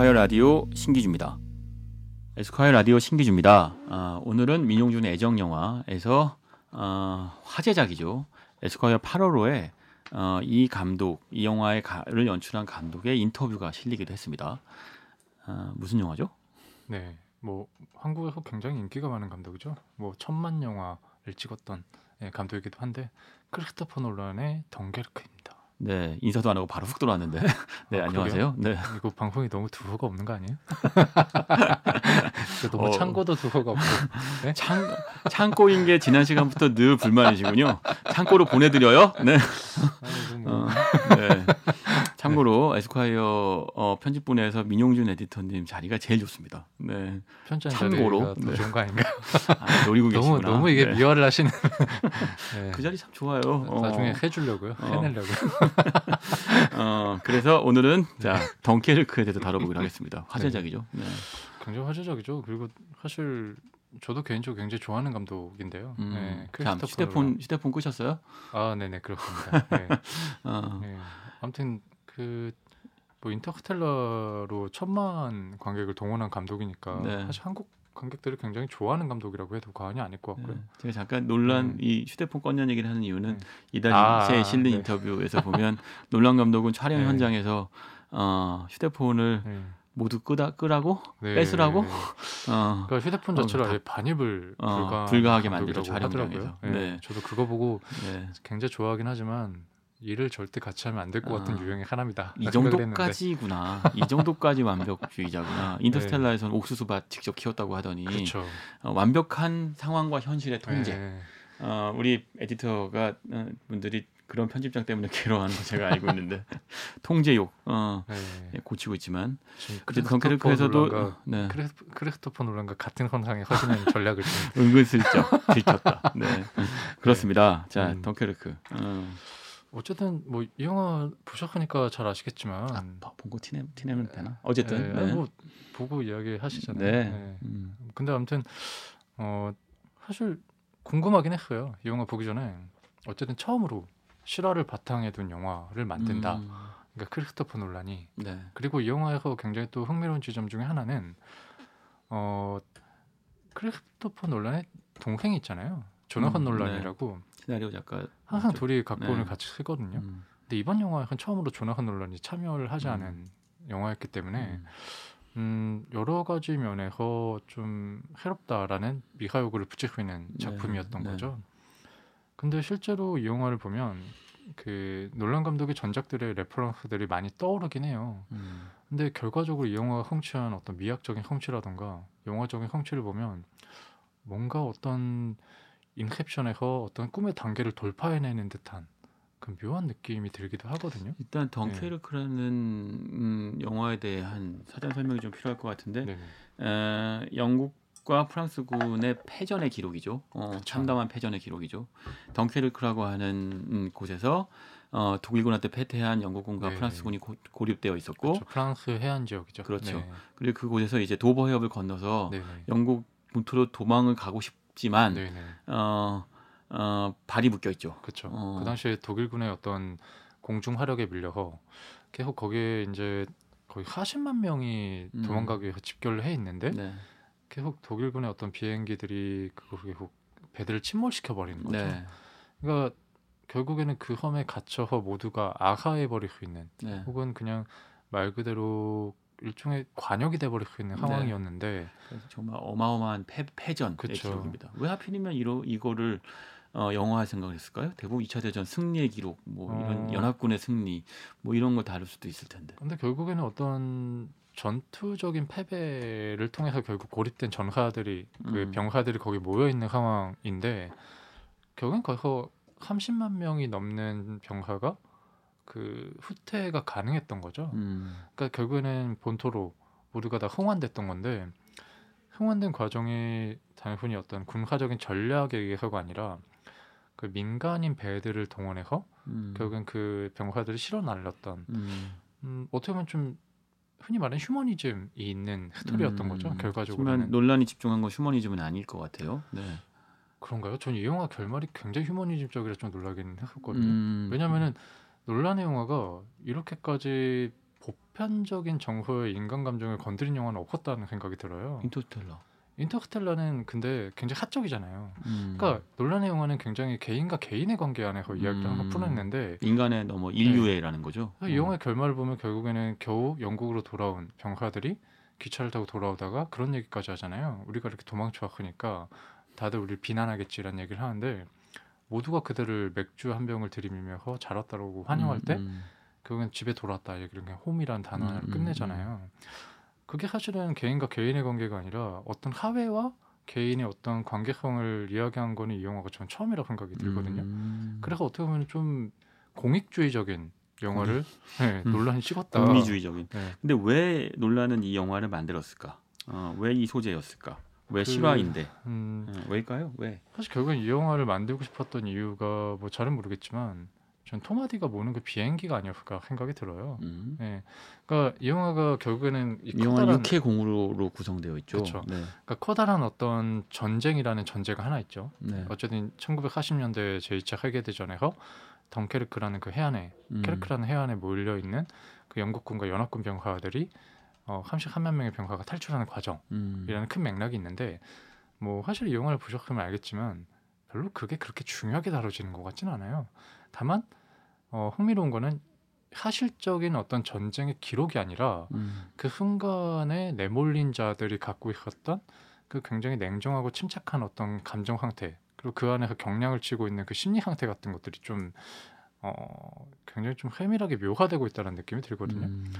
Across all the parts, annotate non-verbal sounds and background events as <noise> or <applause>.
에스콰이어 라디오 신기주입니다. 에스콰이어 라디오 신기주입니다. 아, 오늘은 민용준의 애정 영화에서 어, 화제작이죠. 에스콰이어 8월호에 어, 이 감독, 이 영화의 가를 연출한 감독의 인터뷰가 실리기도 했습니다. 아, 무슨 영화죠? 네, 뭐 한국에서 굉장히 인기가 많은 감독이죠. 뭐 천만 영화를 찍었던 예, 감독이기도 한데 크리스토퍼 놀란의 덩게르크입니다. 네, 인사도 안 하고 바로 훅 들어왔는데. <laughs> 네, 아, 안녕하세요. 네. 이거 방송이 너무 두호가 없는 거 아니에요? <laughs> 너무 어. 창고도 두호가 없고. 네? 창, 창고인 게 지난 시간부터 늘 불만이시군요. 창고로 보내드려요? 네. 아이고 뭐. 어, 네. 참고로 에스콰이어 어, 편집본에서 민용준 에디터님 자리가 제일 좋습니다. 네. 편찬 참고로, 네. 좋은 거 아닌가요? 아, 노리고 너무 계시구나. 너무 이게 네. 미화를 하시는. <laughs> 네. 그 자리 참 좋아요. 어, 나중에 해주려고요. 어. 해내려고요. <laughs> 어, 그래서 오늘은 자 덩케르크에 대해서 다뤄보기로 하겠습니다. 화제작이죠. 네. 굉장히 화제적이죠. 그리고 사실 저도 개인적으로 굉장히 좋아하는 감독인데요. 음, 네, 참 휴대폰. 휴대폰 끄셨어요? 아, 네네 그렇습니다. 네. <laughs> 어, 네. 아무튼 그 뭐 인터스텔라로 천만 관객을 동원한 감독이니까 네. 사실 한국 관객들이 굉장히 좋아하는 감독이라고 해도 과언이 아닐 것 같고요. 네. 제가 잠깐 논란 음. 이 휴대폰 꺼낸 얘기를 하는 이유는 네. 이달 아, 새 실린 네. 인터뷰에서 보면 <laughs> 논란 감독은 촬영 네. 현장에서 어, 휴대폰을 네. 모두 끄다 끄라고 네. 뺏으라고 네. 어, 그러니까 휴대폰 어, 자체를 다- 아예 반입을 어, 불가 불가하게 만들죠, 감독이라고 촬영장에서. 하더라고요. 네. 네. 저도 그거 보고 네. 굉장히 좋아하긴 하지만 일을 절대 같이 하면 안 될 것 같은 아, 유형의 하나입니다. 이. 정도까지구나. 이 정도까지 완벽주의자구나. <laughs> 인터스텔라에서는 옥수수밭 직접 키웠다고 하더니 그렇죠. 어, 완벽한 상황과 현실의 통제. 네. 어, 우리 에디터가 어, 분들이 그런 편집장 때문에 <laughs> 괴로워하는 거 제가 알고 있는데 <laughs> 통제욕 어, 네. 예, 고치고 있지만 그때 덩케르크에서도 네. 크리스, 크리스토퍼 놀란과 같은 선상에 서시는 전략을 좀 은근슬쩍 들켰다. 네. 그렇습니다. 자, 음. 덩케르크. 어, 어쨌든 뭐 이 영화 보셨으니까 잘 아시겠지만 아, 본거 티내 티내면 되나? 어쨌든 네, 네. 뭐 보고 이야기 하시잖아요. 네. 네. 음. 근데 아무튼 어 사실 궁금하긴 했어요. 이 영화 보기 전에 어쨌든 처음으로 실화를 바탕에 둔 영화를 만든다. 음. 그러니까 크리스토퍼 놀란이 네. 그리고 이 영화에서 굉장히 또 흥미로운 지점 중에 하나는 어 크리스토퍼 놀란의 동생이 있잖아요. 조나선 음, 놀란이라고 시나리오 작가 항상 좀- 둘이 각본을 네. 같이 쓰거든요. 음. 근데 이번 영화에서는 처음으로 조나선 놀란이 참여를 하지 음. 않은 영화였기 때문에 음. 음, 여러 가지 면에서 좀 새롭다라는 미사여구를 붙일 수 있는 네, 작품이었던 네. 거죠. 근데 실제로 이 영화를 보면 그 놀란 감독의 전작들의 reference들이 많이 떠오르긴 해요. 음. 근데 결과적으로 이 영화가 성취한 어떤 미학적인 성취라던가 영화적인 성취를 보면 뭔가 어떤 인셉션에서 어떤 꿈의 단계를 돌파해내는 듯한 그 묘한 느낌이 들기도 하거든요. 일단 덩케르크라는 음, 영화에 대한 사전 설명이 좀 필요할 것 같은데. 에, 영국과 프랑스군의 패전의 기록이죠. 어, 그쵸. 참담한 패전의 기록이죠. 덩케르크라고 하는 음, 곳에서 어, 독일군한테 패퇴한 영국군과 네. 프랑스군이 고, 고립되어 있었고 그렇죠. 프랑스 해안 지역이죠. 그렇죠. 네. 그리고 그곳에서 이제 도버 해협을 건너서. 영국 본토로 도망을 가고 싶 지만 네네. 어, 어, 발이 묶여 있죠. 그렇죠. 어. 그 당시에 독일군의 어떤 공중 화력에 밀려서 계속 거기에 이제 거의 40만 명이 음. 도망가기 위해서 집결을 해 있는데 네. 계속 독일군의 어떤 비행기들이 그걸 계속 배들을 침몰시켜 버리는 거죠. 네. 그러니까 결국에는 그 섬에 갇혀서 모두가 아하해 버릴 수 있는 네. 혹은 그냥 말 그대로 일종의 관역이 돼 버릴 수 있는 네. 상황이었는데 정말 어마어마한 패, 그쵸. 기록입니다. 왜 하필이면 이로, 이거를 어, 영화화 생각을 했을까요? 대부분 2차 대전 승리의 기록, 뭐 이런 어. 연합군의 승리, 뭐 이런 걸 다룰 수도 있을 텐데. 근데 결국에는 어떤 전투적인 패배를 통해서 결국 고립된 전사들이 그 음. 병사들이 거기 모여 있는 상황인데 결국엔 거기서 30만 명이 넘는 병사가 그 후퇴가 가능했던 거죠. 음, 그러니까 결국에는 본토로 모두가 다 흥환됐던 건데 흥환된 과정이 단순히 어떤 군사적인 전략에 의해서가 아니라 그 민간인 배들을 동원해서 음, 결국엔 그 병사들이 실어 날렸던 음, 음, 어떻게 보면 좀 흔히 말하는 휴머니즘이 있는 스토리였던 음, 거죠. 결과적으로는 논란이 집중한 건 휴머니즘은 아닐 것 같아요. 네. 그런가요? 전 이 영화 결말이 굉장히 휴머니즘적이라 좀 놀라긴 했었거든요. 음, 왜냐하면은 논란의 영화가 이렇게까지 보편적인 정서의 인간 감정을 건드린 영화는 없었다는 생각이 들어요. 인터스텔라. 인터스텔라는 근데 굉장히 사적이잖아요. 음. 그러니까 논란의 영화는 굉장히 개인과 개인의 관계 안에서 이야기를 음. 항상 풀어냈는데 인간의 너무 인류애라는 거죠. 이 영화의 결말을 보면 결국에는 겨우 영국으로 돌아온 병사들이 기차를 타고 돌아오다가 그런 얘기까지 하잖아요. 우리가 이렇게 도망쳐 왔으니까 다들 우리를 비난하겠지라는 얘기를 하는데 모두가 그들을 맥주 한 병을 들이밀면서 잘 왔다라고 환영할 때 음, 결국엔 집에 돌아왔다 얘기를 그냥 홈이라는 단어를 음, 음, 끝내잖아요. 그게 사실은 개인과 개인의 관계가 아니라 어떤 사회와 개인의 어떤 관계성을 이야기한 거는 이 영화가 전 처음이라고 생각이 들거든요. 음. 그래서 어떻게 보면 좀 공익주의적인 영화를 네, 음. 논란이 찍었다. 공리주의적인. 네. 근데 왜 논란은 이 영화를 만들었을까? 어, 왜 이 소재였을까? 왜 그- 실화인데? 음, 어, 왜일까요? 왜? 사실 결국엔 이 영화를 만들고 싶었던 이유가 뭐 잘은 모르겠지만 전 토마디가 모는 그 비행기가 아니었을까 생각이 들어요. 음. 네, 그러니까 이 영화가 결국에는 이 이 영화 6회 공으로 구성되어 있죠. 그쵸. 네. 그러니까 커다란 어떤 전쟁이라는 전제가 하나 있죠. 네. 어쨌든 1940년대 제2차 세계 대전에서 덩케르크라는 그 해안에 음. 케르크라는 해안에 몰려 있는 그 영국군과 연합군 병사들이 어, 함씩 한만 명의 병사가 탈출하는 과정이라는 음. 큰 맥락이 있는데 뭐 사실 이 영화를 보셨으면 알겠지만 별로 그게 그렇게 중요하게 다뤄지는 것 같지는 않아요. 다만 어, 흥미로운 거는 사실적인 어떤 전쟁의 기록이 아니라 음. 그 순간에 내몰린 자들이 갖고 있었던 그 굉장히 냉정하고 침착한 어떤 감정 상태 그리고 그 안에서 경량을 치고 있는 그 심리 상태 같은 것들이 좀 어, 굉장히 좀 세밀하게 묘화되고 있다는 느낌이 들거든요. 음.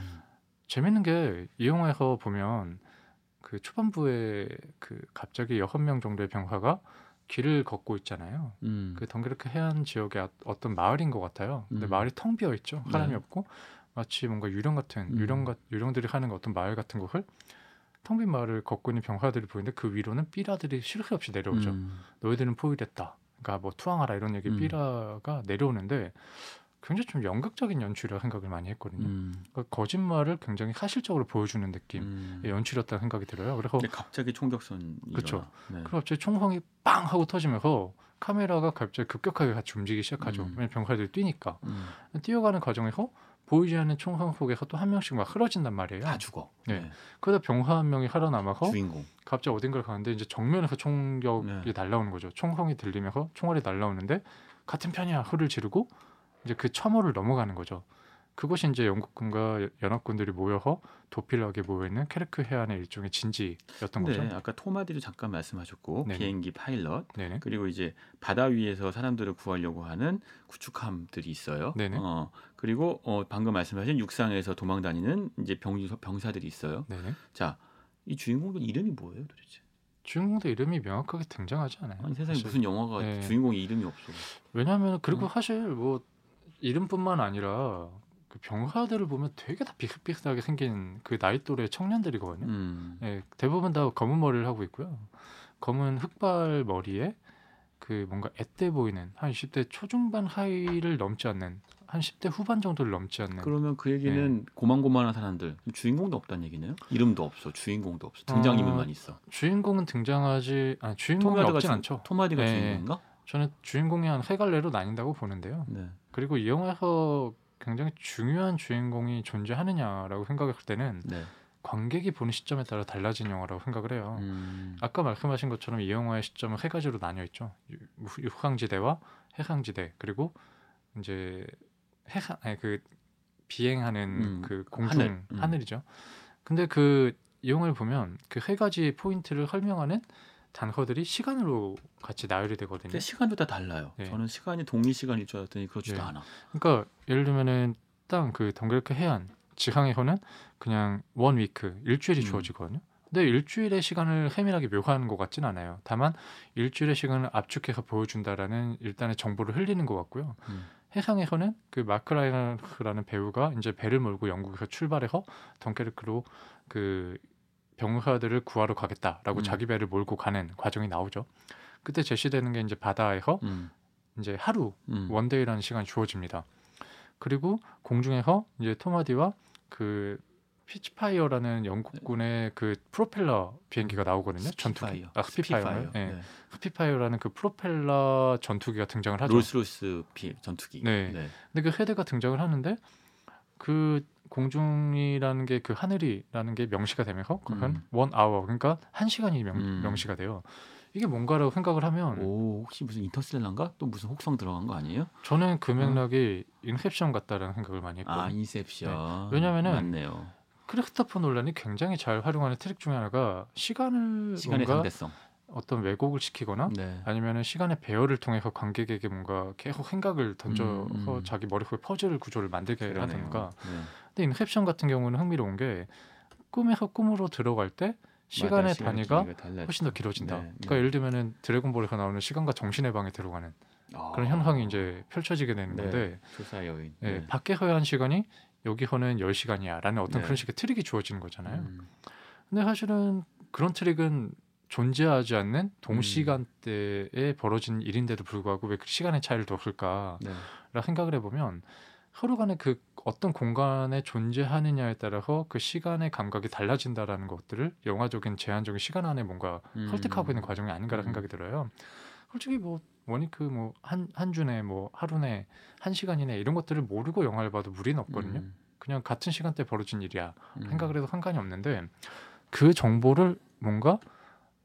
재밌는 게 이 영화에서 보면 그 초반부에 그 갑자기 여섯 명 정도의 병사가 길을 걷고 있잖아요. 음. 그 덩케르크 해안 지역의 아- 어떤 마을인 것 같아요. 근데 음. 마을이 텅 비어 있죠. 사람이 네. 없고 마치 뭔가 유령 같은 음. 유령 같 유령들이 하는 어떤 마을 같은 곳을 텅 빈 마을을 걷고 있는 병사들이 보이는데 그 위로는 삐라들이 쉴 새 없이 내려오죠. 음. 너희들은 포위됐다. 그러니까 뭐 투항하라 이런 얘기 음. 삐라가 내려오는데 굉장히 좀 연극적인 연출이라고 생각을 많이 했거든요. 음. 그러니까 거짓말을 굉장히 사실적으로 보여주는 느낌의 음. 연출이었다는 생각이 들어요. 그래서 갑자기 그쵸. 일어나. 네. 그리고 갑자기 총성이 빵 하고 터지면서 카메라가 갑자기 급격하게 같이 움직이기 시작하죠. 음. 왜냐면 병사들이 뛰니까 음. 뛰어가는 과정에서 보이지 않는 총성 속에서 또 한 명씩 막 흐러진단 말이에요. 다 죽어. 네. 그러다 병사 한 명이 살아남아서 주인공. 갑자기 어딘가를 가는데 이제 정면에서 총격이 네. 날라오는 거죠. 총성이 들리면서 총알이 날라오는데 같은 편이야 소리를 지르고 이제 그 참호를 넘어가는 거죠. 그것이 이제 영국군과 여- 연합군들이 모여서 도필하게 모여 있는 케르크 해안의 일종의 진지였던 근데 거죠. 아까 토마디도 잠깐 말씀하셨고 네네. 비행기 파일럿 네네. 그리고 이제 바다 위에서 사람들을 구하려고 하는 구축함들이 있어요. 네네. 어, 그리고 어, 방금 말씀하신 육상에서 도망다니는 이제 병, 병사들이 있어요. 자, 이 주인공들 이름이 뭐예요, 도대체? 주인공도 이름이 명확하게 등장하지 않아요. 아니 세상에 사실. 무슨 영화가 네. 주인공이 이름이 없어. 왜냐하면 그리고 음. 사실 뭐 이름뿐만 아니라 그 병사들을 보면 되게 다 비슷비슷하게 생긴 그 나이 또래 청년들이거든요. 음. 예, 대부분 다 검은 머리를 하고 있고요. 검은 흑발 머리에 그 뭔가 앳돼 보이는 한 20대 초중반 하이를 넘지 않는 한 10대 후반 정도를 넘지 않는 그러면 그 얘기는 네. 고만고만한 사람들 주인공도 없다는 얘기네요. 이름도 없어, 주인공도 없어, 등장 어, 인물만 있어. 주인공은 등장하지 아 주인공이 없진 주- 않죠. 토마디가 네. 주인공인가? 저는 주인공이 한세 갈래로 나뉜다고 보는데요. 네. 그리고 이 영화에서 굉장히 중요한 주인공이 존재하느냐라고 생각했을 때는 네. 관객이 보는 시점에 따라 달라진 영화라고 생각을 해요. 음. 아까 말씀하신 것처럼 이 영화의 시점은 세 가지로 나뉘어 있죠. 유- 육항지대와 해상지대 그리고 이제 해상 아니 그 비행하는 음, 그 공중 하늘, 음. 하늘, 이죠 근데 그 이 영화를 보면 그 세 가지 포인트를 설명하는 단어들이 시간으로 같이 나열이 되거든요. 시간도 다 달라요. 네. 저는 시간이 동일 시간일 줄 알았더니 그렇지도 네. 않아. 그러니까 예를 들면은 땅 그 덩케르크 해안 지상에서는 그냥 one week 일주일이 음. 주어지거든요. 근데 일주일의 시간을 세밀하게 묘사하는 것 같진 않아요. 다만 일주일의 시간을 압축해서 보여준다라는 일단의 정보를 흘리는 것 같고요. 음. 해상에서는 그 마크 라일런스라는 배우가 이제 배를 몰고 영국에서 출발해서 덩케르크로 그 병사들을 구하러 가겠다라고 음. 자기 배를 몰고 가는 과정이 나오죠. 그때 제시되는 게 이제 바다에서 음. 이제 하루 음. one day라는 시간이 주어집니다. 그리고 공중에서 이제 톰 하디와 그 스피트파이어라는 영국군의 그 프로펠러 비행기가 나오거든요. 전투기. 아, 스핏파이어. 스핏파이어. 예. 네. 스핏파이어라는 그 프로펠러 전투기가 등장을 하죠. 롤스로이스 비 전투기. 네. 근데 그 헤드가 등장을 하는데 그 공중이라는 게 그 하늘이라는 게 명시가 되면서 그건 음. one hour 그러니까 한 시간이 명, 음. 명시가 돼요. 이게 뭔가라고 생각을 하면 오 혹시 무슨 인터스텔라인가? 또 무슨 혹성 들어간 거 아니에요? 저는 그 맥락이 인셉션 같다라는 생각을 많이 했거든요. 아 인셉션. 네. 왜냐면은 맞네요. 크리스토퍼 놀란이 굉장히 잘 활용하는 트릭 중에 하나가 시간을 시간의 상대성. 어떤 왜곡을 시키거나 네. 아니면은 시간의 배열을 통해서 관객에게 뭔가 계속 생각을 던져서 음, 음. 자기 머릿속에 퍼즐 구조를 만들게 그러네요. 하든가 네. 근데 인셉션 같은 경우는 흥미로운 게 꿈에서 꿈으로 들어갈 때 시간의. 시간의 단위가. 훨씬 더 길어진다. 네, 그러니까 네. 예를 들면은 드래곤볼에서 나오는 시간과 정신의 방에 들어가는 그런 아. 현상이 이제 펼쳐지게 되는 네. 건데 조사 여인. 예, 네. 밖에서의 한 시간이 여기서는 10시간이야라는 어떤 네. 그런 식의 트릭이 주어지는 거잖아요. 음. 근데 사실은 그런 트릭은 존재하지 않는 동시간대에 벌어진 일인데도 불구하고 왜 그 시간의 차이를 뒀을까라 네. 생각을 해보면 서로 간에 그 어떤 공간에 존재하느냐에 따라서 그 시간의 감각이 달라진다라는 것들을 영화적인 제한적인 시간 안에 뭔가 음. 설득하고 있는 과정이 아닌가라는 음. 생각이 들어요. 솔직히 뭐 원이크 뭐 한 한 주내 뭐 하루 내한 시간이내 이런 것들을 모르고 영화를 봐도 무리는 없거든요. 음. 그냥 같은 시간대 벌어진 일이야 음. 생각을 해도 상관이 없는데 그 정보를 뭔가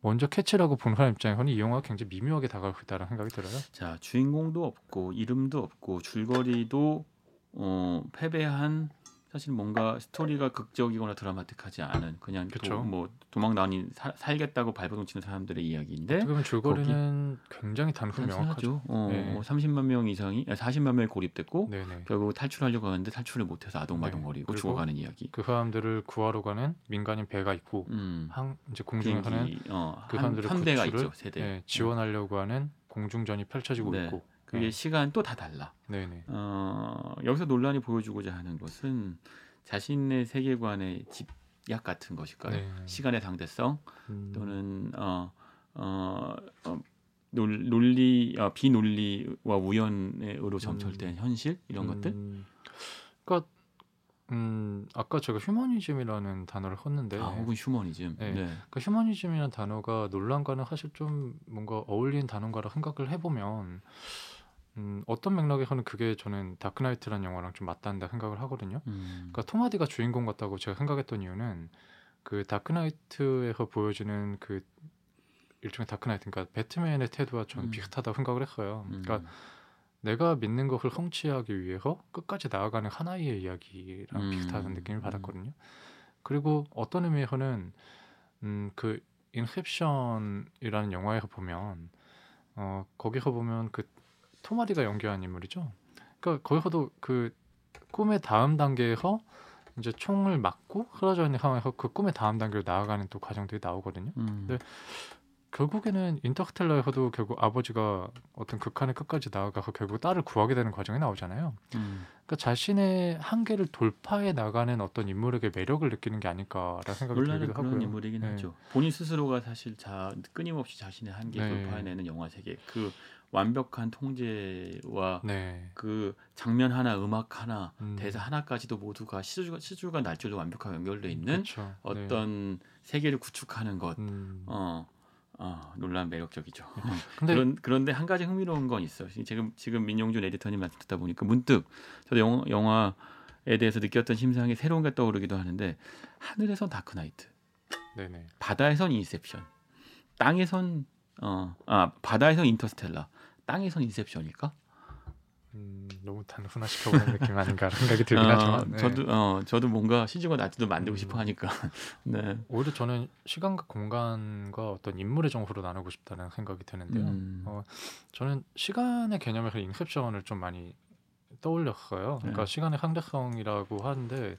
먼저 캐치라고 보는 사람 입장에서는 이 영화가 굉장히 미묘하게 다가오고 있다는 생각이 들어요. 자 주인공도 없고 이름도 없고 줄거리도 어, 패배한 사실 뭔가 스토리가 극적이거나 드라마틱하지 않은 그냥 그쵸. 도, 뭐 도망 나니 사- 살겠다고 발버둥 치는 사람들의 이야기인데 어떻게 보면 줄거리는 굉장히 단순 명확하죠. 어, 네. 뭐 30만 명 이상이 40만 명이 고립됐고 네네. 결국 탈출하려고 하는데 탈출을 못해서 아동바동거리고 네. 죽어가는 이야기. 그 사람들을 구하러 가는 민간인 배가 있고 음. 항 이제 공중에서는 비행기 어, 그한 사람들의 편대가 구출을 있죠 세대. 예, 지원하려고 하는 공중전이 펼쳐지고 네. 있고. 그게 네. 시간 또 다 달라. 네네. 어, 여기서 논란이 보여주고자 하는 것은 자신의 세계관의 집약 같은 것일까요? 네. 시간의 상대성 음, 또는 어, 어, 어, 논- 논리 어, 비논리와 우연으로 점철된 현실 이런 것들. 음, 그러니까 음, 아까 제가 휴머니즘이라는 단어를 썼는데 아, 혹은 휴머니즘. 네. 네. 그 휴머니즘이라는 단어가 논란과는 사실 좀 뭔가 어울리는 단어인가라 생각을 해보면 음, 어떤 맥락에서는 그게 저는 다크나이트라는 영화랑 좀 맞닿는다 생각을 하거든요. 음. 그러니까 톰 하디가 주인공 같다고 제가 생각했던 이유는 그 다크나이트에서 보여지는 그 일종의 다크나이트, 그러니까 배트맨의 태도와 저는 음. 비슷하다고 생각을 했어요. 음. 그러니까 내가 믿는 것을 성취하기 위해서 끝까지 나아가는 하나의 이야기랑 음. 비슷한 느낌을 음. 받았거든요. 그리고 어떤 의미에서는 음, 그 인셉션이라는 영화에서 보면 어, 거기서 보면 그 토마디가 연기한 인물이죠. 그러니까 거기서도 그 꿈의 다음 단계에서 이제 총을 맞고 흐려져 있는 상황에서 그 꿈의 다음 단계로 나아가는 또 과정들이 나오거든요. 음. 네. 결국에는 인터스텔라에서도 결국 아버지가 어떤 극한의 끝까지 나아가서 결국 딸을 구하게 되는 과정이 나오잖아요. 음. 그러니까 자신의 한계를 돌파해 나가는 어떤 인물에게 매력을 느끼는 게 아닐까라는 생각이 들기도 그런 하고요. 인물이긴 네. 하죠. 본인 스스로가 사실 자 끊임없이 자신의 한계 네. 돌파해내는 영화 세계 그 완벽한 통제와 네. 그 장면 하나, 음악 하나, 음. 대사 하나까지도 모두가 시주가 시주가 날줄로 완벽하게 연결돼 있는 그렇죠. 네. 어떤 세계를 구축하는 것. 음. 어, 어, 논란 매력적이죠. <laughs> 근데 그런 그런데 한 가지 흥미로운 건 있어. 요 지금 지금 민용준 에디터님 말씀 듣다 보니까 문득 저도 영화, 영화에 대해서 느꼈던 심상이 새로운 게 떠오르기도 하는데 하늘에선 다크나이트, 네네. 바다에선 인셉션, 땅에선 어, 아 바다에선 인터스텔라, 땅에선 인셉션일까? 음, 너무 단순화 시켜보는 느낌 아닌가 생각이 들긴 어, 하지만 네. 저도 어, 저도 뭔가 시주가 나트도 만들고 음. 싶어 하니까 <laughs> 네. 오히려 저는 시간과 공간과 어떤 인물의 정보로 나누고 싶다는 생각이 드는데요. 음. 어, 저는 시간의 개념에서 인셉션을 좀 많이 떠올렸어요. 그러니까 네. 시간의 상대성이라고 하는데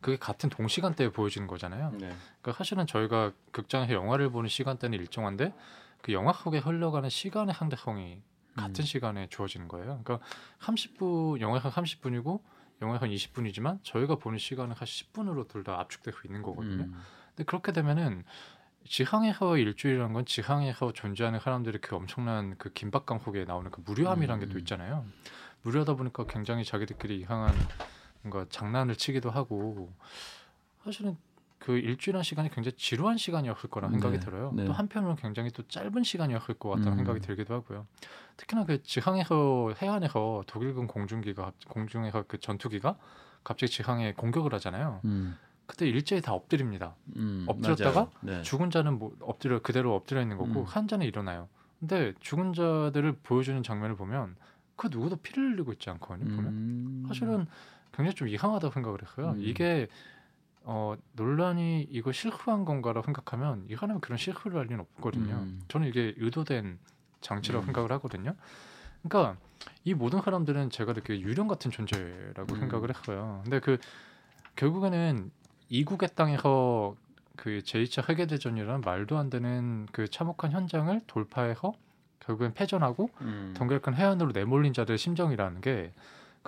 그게 같은 동시간대에 보여지는 거잖아요. 네. 그러니까 사실은 저희가 극장에서 영화를 보는 시간대는 일정한데 그 영화 속에 흘러가는 시간의 상대성이 같은 음. 시간에 주어지는 거예요. 그러니까 30분 영화에서 30분이고 영화에서 20분이지만 저희가 보는 시간은 한 10분으로 둘 다 압축되고 있는 거거든요. 음. 근데 그렇게 되면은 지항에서 일주일이라는 건 지항에서 존재하는 사람들의 그 엄청난 그 긴박감 속에 나오는 그 무료함이라는 게또 음. 있잖아요. 무료하다 보니까 굉장히 자기들끼리 이상한 뭔가 장난을 치기도 하고 사실은 그 일주일한 시간이 굉장히 지루한 시간이었을 거라 생각이 네, 들어요. 네. 또 한편으로는 굉장히 또 짧은 시간이었을 것 같다는 음. 생각이 들기도 하고요. 특히나 그 지항에서 해안에서 독일군 공중기가 갑- 공중에서 그 전투기가 갑자기 지항에 공격을 하잖아요. 음, 그때 일제히 다 엎드립니다. 음, 엎드렸다가. 네. 죽은 자는 뭐 엎드려 그대로 엎드려 있는 거고 음. 환자는 일어나요. 근데 죽은 자들을 보여주는 장면을 보면 그 누구도 피를 흘리고 있지 않거든요. 보면 음. 사실은 굉장히 좀 이상하다고 생각을 했어요. 음. 이게 어, 논란이 이거 실수한 건가라고 생각하면 이 사람은 그런 실수를 할 리는 없거든요. 음. 저는 이게 의도된 장치라고 음. 생각을 하거든요. 그러니까 이 모든 사람들은 제가 느끼기에 유령 같은 존재라고 음. 생각을 했어요. 근데 그 결국에는 이국의 땅에서 그 제2차 세계대전이라는 말도 안 되는 그 참혹한 현장을 돌파해서 결국엔 패전하고 음. 동결한 해안으로 내몰린 자들의 심정이라는 게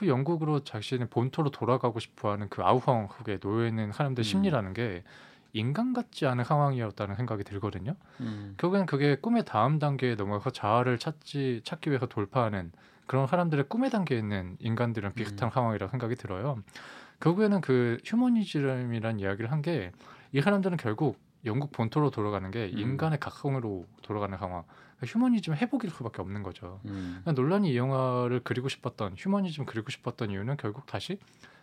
그 영국으로 자신의 본토로 돌아가고 싶어하는 그 아우성 흑에 놓여 있는 사람들의 음. 심리라는 게 인간 같지 않은 상황이었다는 생각이 들거든요. 음. 결국엔 그게 꿈의 다음 단계에 넘어가서 자아를 찾지 찾기 위해서 돌파하는 그런 사람들의 꿈의 단계에 있는 인간들이랑 비슷한 음. 상황이라고 생각이 들어요. 결국에는 그 휴머니즘이라는 이야기를 한 게 이 사람들은 결국 영국 본토로 돌아가는 게 음. 인간의 각성으로 돌아가는 상황. 휴머니즘 회복일 수밖에 없는 거죠. 음. 그러니까 놀란이 이 영화를 그리고 싶었던 휴머니즘 그리고 싶었던 이유는 결국 다시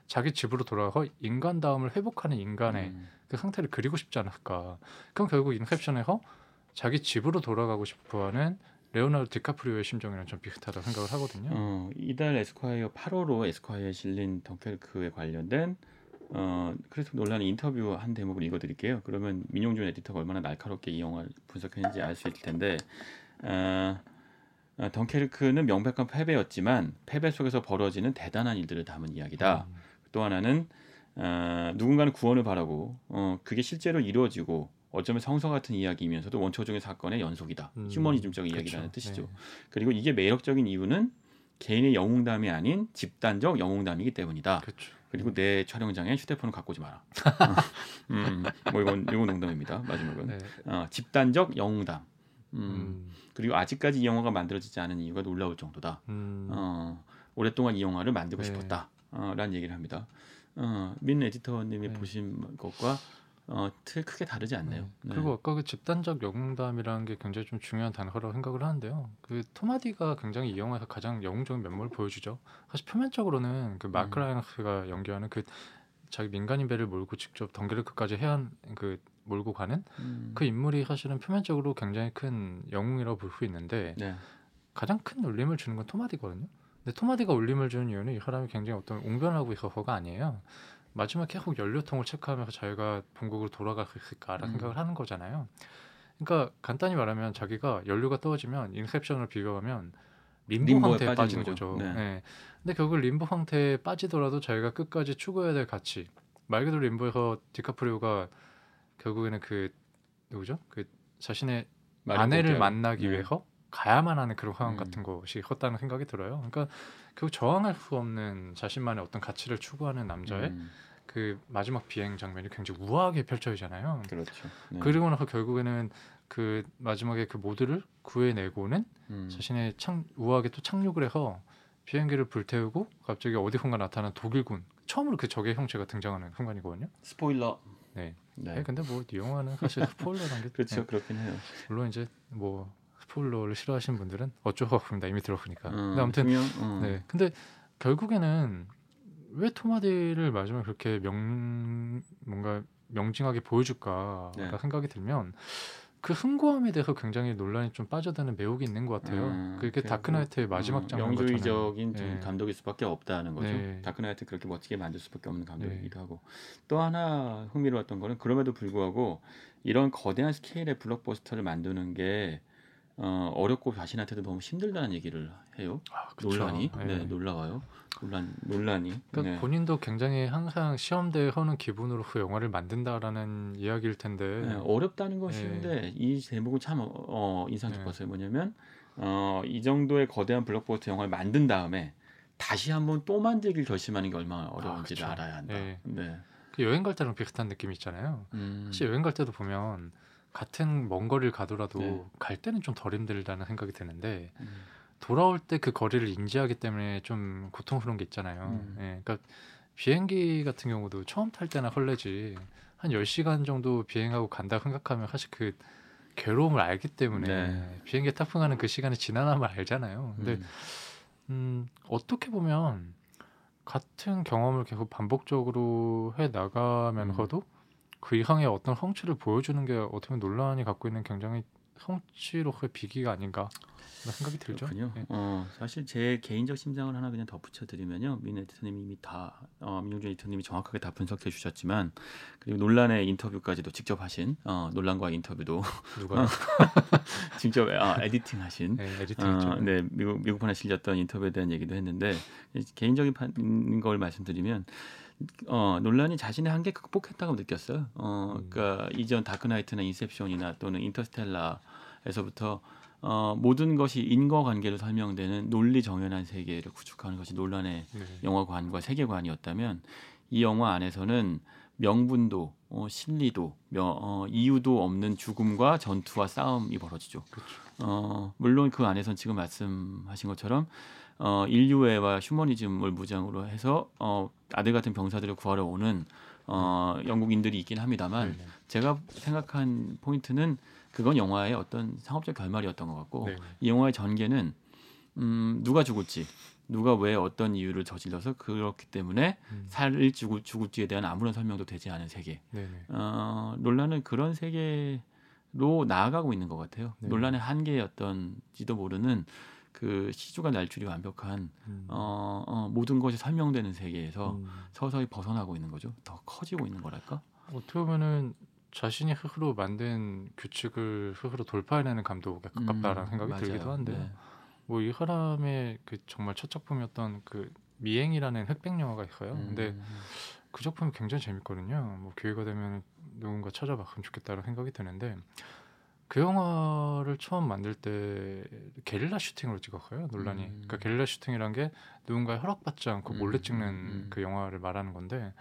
자기 집으로 돌아가서 인간다움을 회복하는 인간의 음. 그 상태를 그리고 싶지 않을까. 그럼 결국 인셉션에서 자기 집으로 돌아가고 싶어하는 레오나르도 디카프리오의 심정이랑 좀 비슷하다고 생각을 하거든요. 어, 이달 에스콰이어 8호로 에스콰이어에 실린 덩케르크에 관련된 어, 그래서 논란 인터뷰 한 대목을 읽어드릴게요. 그러면 민용준 에디터가 얼마나 날카롭게 이 영화를 분석했는지 알 수 있을 텐데 어, 어, 덩케르크는 명백한 패배였지만 패배 속에서 벌어지는 대단한 일들을 담은 이야기다. 음, 또 하나는 어, 누군가는 구원을 바라고 어, 그게 실제로 이루어지고 어쩌면 성서 같은 이야기이면서도 원초적인 사건의 연속이다. 음, 휴머니즘적인. 이야기라는 뜻이죠. 네. 그리고 이게 매력적인 이유는 개인의 영웅담이 아닌 집단적 영웅담이기 때문이다. 그렇죠. 그리고 내 촬영장에 휴대폰을 갖고 오지 마라. <laughs> 음, 뭐 이건 이건 농담입니다. 마지막은 네. 어, 집단적 영웅담. 음, 음, 그리고 아직까지 이 영화가 만들어지지 않은 이유가 놀라울 정도다. 음, 어, 오랫동안 이 영화를 만들고 네. 싶었다. 어, 라는 얘기를 합니다. 어, 민 에디터님이 네. 보신 것과 어, 틀 크게 다르지 않네요. 네. 네. 그리고 아까 그 집단적 영웅담이라는 게 굉장히 좀 중요한 단어라고 생각을 하는데요. 그 토마디가 굉장히 이 영화에서 가장 영웅적인 면모를 보여주죠. 사실 표면적으로는 그 마크 음. 라이너스가 연기하는 그 자기 민간인 배를 몰고 직접 덩게르크까지 해안 그 몰고 가는 음, 그 인물이 사실은 표면적으로 굉장히 큰 영웅이라고 볼 수 있는데 네. 가장 큰 울림을 주는 건 토마디거든요. 근데 토마디가 울림을 주는 이유는 이 사람이 굉장히 어떤 웅변하고 있어서가 아니에요. 마지막에 계속 연료통을 체크하면서 자기가 본국으로 있을까라는 음. 생각을 하는 거잖아요. 그러니까 간단히 말하면 자기가 연료가 떨어지면 인셉션을 비교하면 림보 상태에 빠지는 거죠. 거죠. 네. 네. 근데 결국 림보 상태에 빠지더라도 자기가 끝까지 추구해야 될 가치. 말 그대로 림보에서 디카프리오가 결국에는 그 누구죠? 그 자신의 아내를. 만나기 네. 위해서 가야만 하는 그런 상황 음. 같은 것이 컸다는 생각이 들어요. 그러니까 결국 저항할 수 없는 자신만의 어떤 가치를 추구하는 남자의 음, 그 마지막 비행 장면이 굉장히 우아하게 펼쳐지잖아요. 그렇죠. 네. 그리고 나서 결국에는 그 마지막에 그 모두를 구해내고는 음, 자신의 창 우아하게 또 착륙을 해서 비행기를 불태우고 갑자기 어디선가 나타난 독일군 처음으로 그 적의 형체가 등장하는 순간이거든요. 스포일러. 네. 네. 네, 근데 뭐 이 영화는 사실 스포일러란 게 <laughs> 그렇죠. 네, 그렇긴 해요. 물론 이제 뭐 스포일러를 싫어하시는 분들은 어쩔 수 없습니다. 이미 들었으니까. 어, 근데 아무튼 중요- 어. 네. 근데 결국에는 왜 토마디를 마지막에 그렇게 명 뭔가 명징하게 보여줄까라는 네. 생각이 들면 그 흥고함에 대해서 굉장히 논란이 좀 빠져드는 매혹이 있는 것 같아요. 음, 그게 다크나이트의 마지막 어, 장면 영주의적인 좀 네. 감독일 수밖에 없다는 거죠. 네. 다크나이트 그렇게 멋지게 만들 수밖에 없는 감독이기도 하고 또 하나 흥미로웠던 거는 그럼에도 불구하고 이런 거대한 스케일의 블록버스터를 만드는 게 어, 어렵고 자신한테도 너무 힘들다는 얘기를 해요. 아. 논란이 네. 네, 놀라워요. 논란 논란이. 그러니까 네. 본인도 굉장히 항상 시험대에 허는 기분으로 그 영화를 만든다라는 이야기일 텐데 네, 어렵다는 건 네. 쉬운데 이 제목은 참 어, 어, 인상 네. 깊었어요. 뭐냐면 어, 이 정도의 거대한 블록버스터 영화를 만든 다음에 다시 한번 또 만들기를 결심하는 게 얼마나 어려운지를 그쵸. 알아야 한다. 네. 네. 그 여행 갈 때랑 비슷한 느낌 있잖아요. 음, 사실 여행 갈 때도 보면 같은 먼 거리를 가더라도 네. 갈 때는 좀 덜 힘들다는 생각이 드는데 음, 돌아올 때 그 거리를 인지하기 때문에 좀 고통스러운 게 있잖아요. 음. 예, 그러니까 비행기 같은 경우도 처음 탈 때나 설레지 한 10시간 정도 비행하고 간다 생각하면 사실 그 괴로움을 알기 때문에 네. 비행기 탑승하는 그 시간이 지나나면 알잖아요. 근데 음. 음, 어떻게 보면 같은 경험을 계속 반복적으로 해 나가면서도 그 이상의 어떤 성취를 보여주는 게 어떻게 보면 논란이 갖고 있는 굉장히 성취로서의 비기가 아닌가 생각이 들죠. 그렇군요. 예. 어, 사실 제 개인적 심정을 하나 그냥 덧붙여 드리면요. 민 에디터님이 이미 다 어, 민용준 에디터님이 정확하게 다 분석해 주셨지만 그리고 논란의 인터뷰까지도 직접 하신 어, 논란과 인터뷰도 누가 <laughs> 직접 아, 에디팅 하신 네, 에디팅 어, 있죠. 네, 미국 미국판에 실렸던 인터뷰에 대한 얘기도 했는데 개인적인 판- 걸 말씀드리면 어, 논란이 자신의 한계 극복했다고 느꼈어요. 어, 음. 그러니까 이전 다크나이트나 인셉션이나 또는 인터스텔라에서부터 어, 모든 것이 인과관계로 설명되는 논리 정연한 세계를 구축하는 것이 논란의 네. 영화관과 세계관이었다면 이 영화 안에서는 명분도 어, 실리도 명- 어, 이유도 없는 죽음과 전투와 싸움이 벌어지죠. 그렇죠. 어, 물론 그 안에선 지금 말씀하신 것처럼 어, 인류애와 휴머니즘을 무장으로 해서 어, 아들 같은 병사들을 구하러 오는 어, 영국인들이 있긴 합니다만 네, 네. 제가 생각한 포인트는 그건 영화의 어떤 상업적 결말이었던 것 같고 네, 네. 이 영화의 전개는 음, 누가 죽을지 누가 왜 어떤 이유를 저질러서 그렇기 때문에 음. 살을 죽을, 죽을지에 대한 아무런 설명도 되지 않은 세계 네, 네. 어, 논란은 그런 세계로 나아가고 있는 것 같아요. 네. 논란의 한계였던지도 모르는 그 시주가 날줄이 완벽한 음. 어, 어, 모든 것이 설명되는 세계에서 음. 서서히 벗어나고 있는 거죠. 더 커지고 있는 거랄까. 어떻게 보면은 자신이 스스로 만든 규칙을 스스로 돌파해내는 감독에 가깝다라는 음, 생각이 맞아요. 들기도 한데요. 네. 뭐이 사람의 그 정말 첫 작품이었던 그 미행이라는 흑백 영화가 있어요. 음, 근데 그 작품이 굉장히 재밌거든요. 뭐 기회가 되면 누군가 찾아봤으면 좋겠다는 생각이 드는데 그 영화를 처음 만들 때 게릴라 슈팅으로 찍었어요. 논란이. 음. 그러니까 게릴라 슈팅이란 게 누군가의 허락받지 않고 몰래 음, 찍는 음, 음. 그 영화를 말하는 건데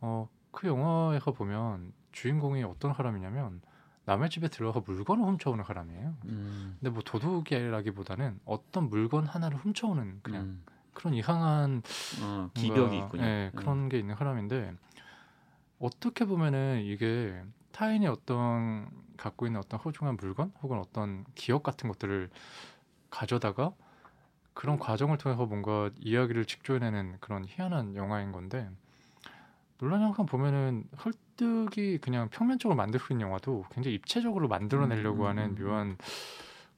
어, 그 영화에서 보면 주인공이 어떤 사람이냐면 남의 집에 들어가서 물건을 훔쳐오는 사람이에요. 음, 근데 뭐 도둑이라기보다는 어떤 물건 하나를 훔쳐오는 그냥 음, 그런 이상한 어, 기벽이 있군요. 예, 음. 그런 게 있는 사람인데 어떻게 보면은 이게 타인이 어떤 갖고 있는 어떤 소중한 물건 혹은 어떤 기억 같은 것들을 가져다가 그런 과정을 통해서 뭔가 이야기를 직조해내는 그런 희한한 영화인 건데 논란 영상 보면은 설득이 그냥 평면적으로 만들 수 있는 영화도 굉장히 입체적으로 만들어내려고 음, 음, 하는 음, 음. 묘한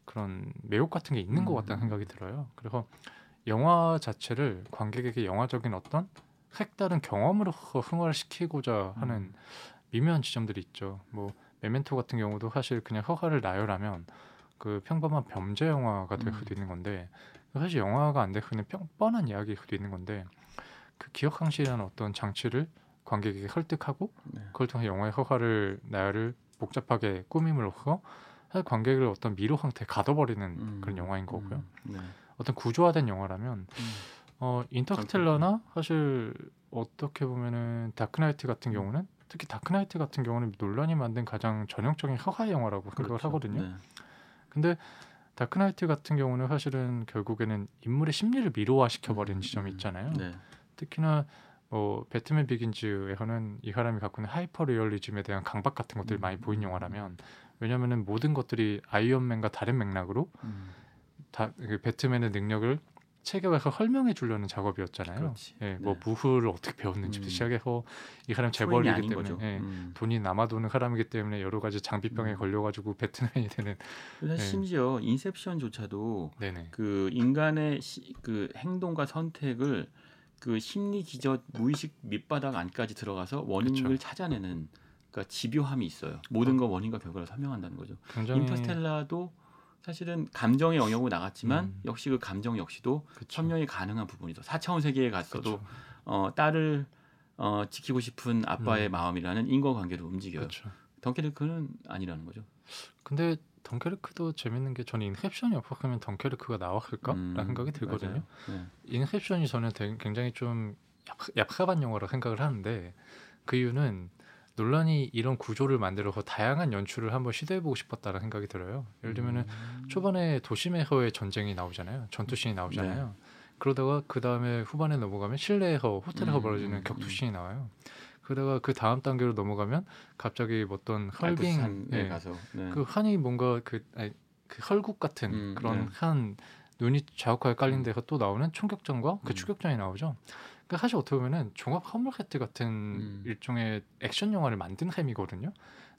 그런 매혹 같은 게 있는 것 음, 같다는 음. 생각이 들어요. 그래서 영화 자체를 관객에게 영화적인 어떤 색다른 경험으로서 흥화시키고자 하는 음. 미묘한 지점들이 있죠. 뭐 메멘토 같은 경우도 사실 그냥 허가를 나열하면 그 평범한 범죄 영화가 될 음. 수도 있는 건데 사실 영화가 안 될 수는 평- 뻔한 이야기일 수도 있는 건데 그 기억 상실이라는 어떤 장치를 관객에게 설득하고 네. 그걸 통해 영화의 허가를 나열을 복잡하게 꾸밈으로써 사실 관객을 어떤 미로 상태에 가둬버리는 음, 그런 영화인 거고요. 음, 네. 어떤 구조화된 영화라면 음. 어 인터스텔라나 사실 어떻게 보면은 다크나이트 같은 경우는 특히 다크나이트 같은 경우는 놀란이 만든 가장 전형적인 허가 영화라고 생각을 그렇죠. 하거든요. 네. 근데 다크나이트 같은 경우는 사실은 결국에는 인물의 심리를 미로화시켜 버리는 음, 지점이 음, 있잖아요. 네. 특히나 뭐 배트맨 비긴즈에서는 이 사람이 갖고 있는 hyperrealism에 대한 강박 같은 것들이 음, 많이 보인 음, 영화라면 왜냐면은 모든 것들이 아이언맨과 다른 맥락으로 음, 다그 배트맨의 능력을 체계화해서 설명해 주려는 작업이었잖아요. 그렇지. 예, 뭐 네. 무후를 어떻게 배웠는지부터 음. 시작해서 이 사람 재벌이기 때문에. 예, 음. 돈이 남아도는 사람이기 때문에 여러 가지 장비병에 음. 걸려가지고 배트맨이 되는 네. 심지어 인셉션조차도 네네 그 인간의 시, 그 행동과 선택을 그 심리 기저 무의식 밑바닥 안까지 들어가서 원인을 그쵸. 찾아내는 그러니까 집요함이 있어요. 모든 거 원인과 결과를 설명한다는 거죠. 인터스텔라도 사실은 감정의 영역으로 나갔지만 음. 역시 그 감정 역시도 그쵸. 설명이 가능한 부분이죠. 4차원 세계에 갔어도 그쵸. 어, 딸을 어, 지키고 싶은 아빠의 음. 마음이라는 인과관계로 움직여요. 그쵸. 덩케르크는 아니라는 거죠. 근데 덩케르크도 재밌는 게 저는 인셉션이 없었으면 덩케르크가 나왔을까라는 음, 생각이 들거든요. 네. 인셉션이 저는 되게- 굉장히 좀 얍- 얍삽한 영화라 생각을 하는데 그 이유는 논란이 이런 구조를 만들어서 다양한 연출을 한번 시도해보고 싶었다는 생각이 들어요. 예를 들면은 음. 초반에 도심에서의 전쟁이 나오잖아요. 전투신이 나오잖아요. 네. 그러다가 그 다음에 후반에 넘어가면 실내에서 호텔에서 음, 벌어지는 음, 격투신이 나와요. 그러다가 그 다음 단계로 넘어가면 갑자기 어떤 헐빙, 예, 가서 네. 그 한이 뭔가 그, 아니, 그 헐국 같은 음, 그런 네. 한 눈이 자욱하게 깔린 음. 데서 또 나오는 총격전과 그 음. 추격전이 나오죠. 그러니까 사실 어떻게 보면은 종합 허물헤트 같은 음. 일종의 액션 영화를 만든 셈이거든요.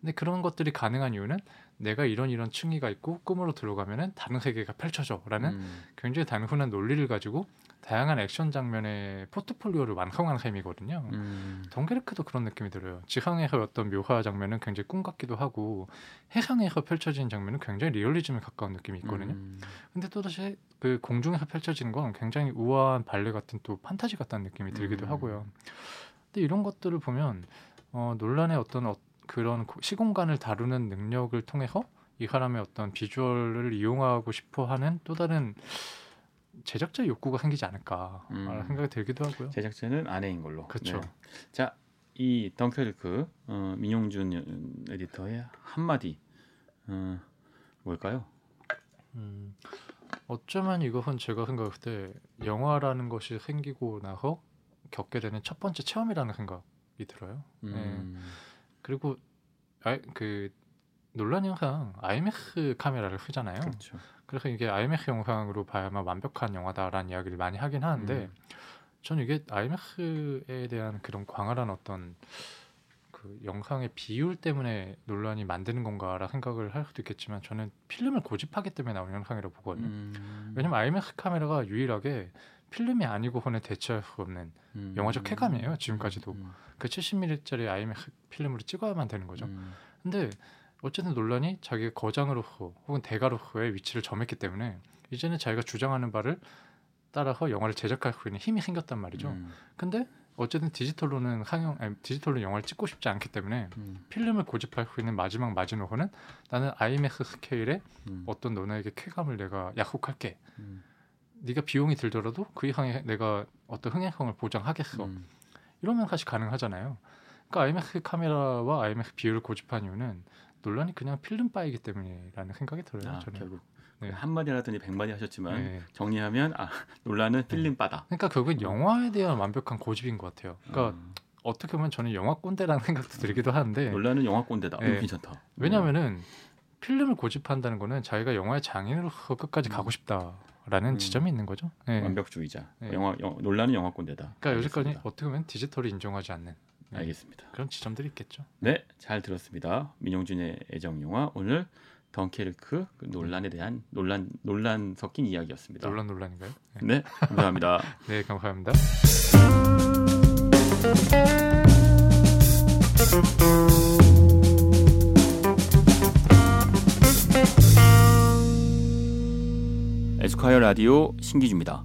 근데 그런 것들이 가능한 이유는 내가 이런 이런 층위가 있고 꿈으로 들어가면은 다른 세계가 펼쳐져라는 음, 굉장히 단순한 논리를 가지고 다양한 액션 장면의 포트폴리오를 완성한 셈이거든요. 음, 덩케르크도 그런 느낌이 들어요. 지상에서 어떤 묘화 장면은 굉장히 꿈 같기도 하고 해상에서 펼쳐진 장면은 굉장히 리얼리즘에 가까운 느낌이 있거든요. 음, 근데 또다시 그 공중에서 펼쳐지는 건 굉장히 우아한 발레 같은 또 판타지 같다는 느낌이 들기도 음. 하고요. 근데 이런 것들을 보면 어, 논란의 어떤 어, 그런 고- 시공간을 다루는 능력을 통해서 이 사람의 어떤 비주얼을 이용하고 싶어하는 또 다른 제작자 욕구가 생기지 않을까 음. 생각이 들기도 하고요. 제작자는 아내인 걸로. 그쵸. 네. 자, 이 덩케르크 어, 민용준 에디터의 한마디 어, 뭘까요? 음, 어쩌면 이것은 제가 생각할 때 영화라는 것이 생기고 나서 겪게 되는 첫 번째 체험이라는 생각이 들어요. 음, 그리고 아, 그 논란 영상 IMAX 카메라를 쓰잖아요. 그렇죠. 그래서 이게 IMAX 영상으로 봐야만 완벽한 영화다라는 이야기를 많이 하긴 하는데 음. 저는 이게 IMAX에 대한 그런 광활한 어떤 그 영상의 비율 때문에 논란이 만드는 건가라 생각을 할 수도 있겠지만 저는 필름을 고집하기 때문에 나오는 영상이라고 보거든요. 음, 왜냐면 IMAX 카메라가 유일하게 필름이 아니고는 대체할 수 없는 음, 영화적 쾌감이에요, 지금까지도. 음, 그 70mm짜리 IMAX 필름으로 찍어야만 되는 거죠. 음, 근데 어쨌든 논란이 자기가 거장으로서 혹은 대가로서의 위치를 점했기 때문에 이제는 자기가 주장하는 바를 따라서 영화를 제작할 수 있는 힘이 생겼단 말이죠. 음, 근데 어쨌든 디지털로는 상영, 아니, 디지털로 영화를 찍고 싶지 않기 때문에 음, 필름을 고집할 수 있는 마지막 마지노선은 나는 IMAX 스케일의 음, 어떤 너네에게 쾌감을 내가 약속할게. 음, 네가 비용이 들더라도 그 이상의 내가 어떤 흥행성을 보장하겠어. 음, 이러면 사실 가능하잖아요. 그러니까 IMAX 카메라와 IMAX 비율을 고집한 이유는 논란이 그냥 필름 바이기 때문이라는 생각이 들어요. 아, 저는. 결국 네. 한 마디 하더니 백 마디 하셨지만 네. 정리하면 아, 논란은 필름 바다. 그러니까 결국은 영화에 대한 완벽한 고집인 것 같아요. 그러니까 음, 어떻게 보면 저는 영화 꼰대라는 <laughs> 생각도 들기도 하는데 논란은 영화 꼰대다. 네. 어, 괜찮다. 왜냐하면은 필름을 고집한다는 거는 자기가 영화의 장인으로서 끝까지 음. 가고 싶다라는 음. 지점이 있는 거죠. 네. 완벽주의자. 네. 영화 영, 논란은 영화 꼰대다. 그러니까 알겠습니다. 어떻게 보면 디지털이 인정하지 않는 네. 알겠습니다. 그런 지점들이 있겠죠. 네, 잘 들었습니다. 민용준의 애정 영화 오늘 덩케르크 그 논란에 대한 논란 논란 섞인 이야기였습니다. 논란 논란인가요? 네, 네, 감사합니다. <laughs> 네 감사합니다. 에스콰이어 라디오 신기주입니다.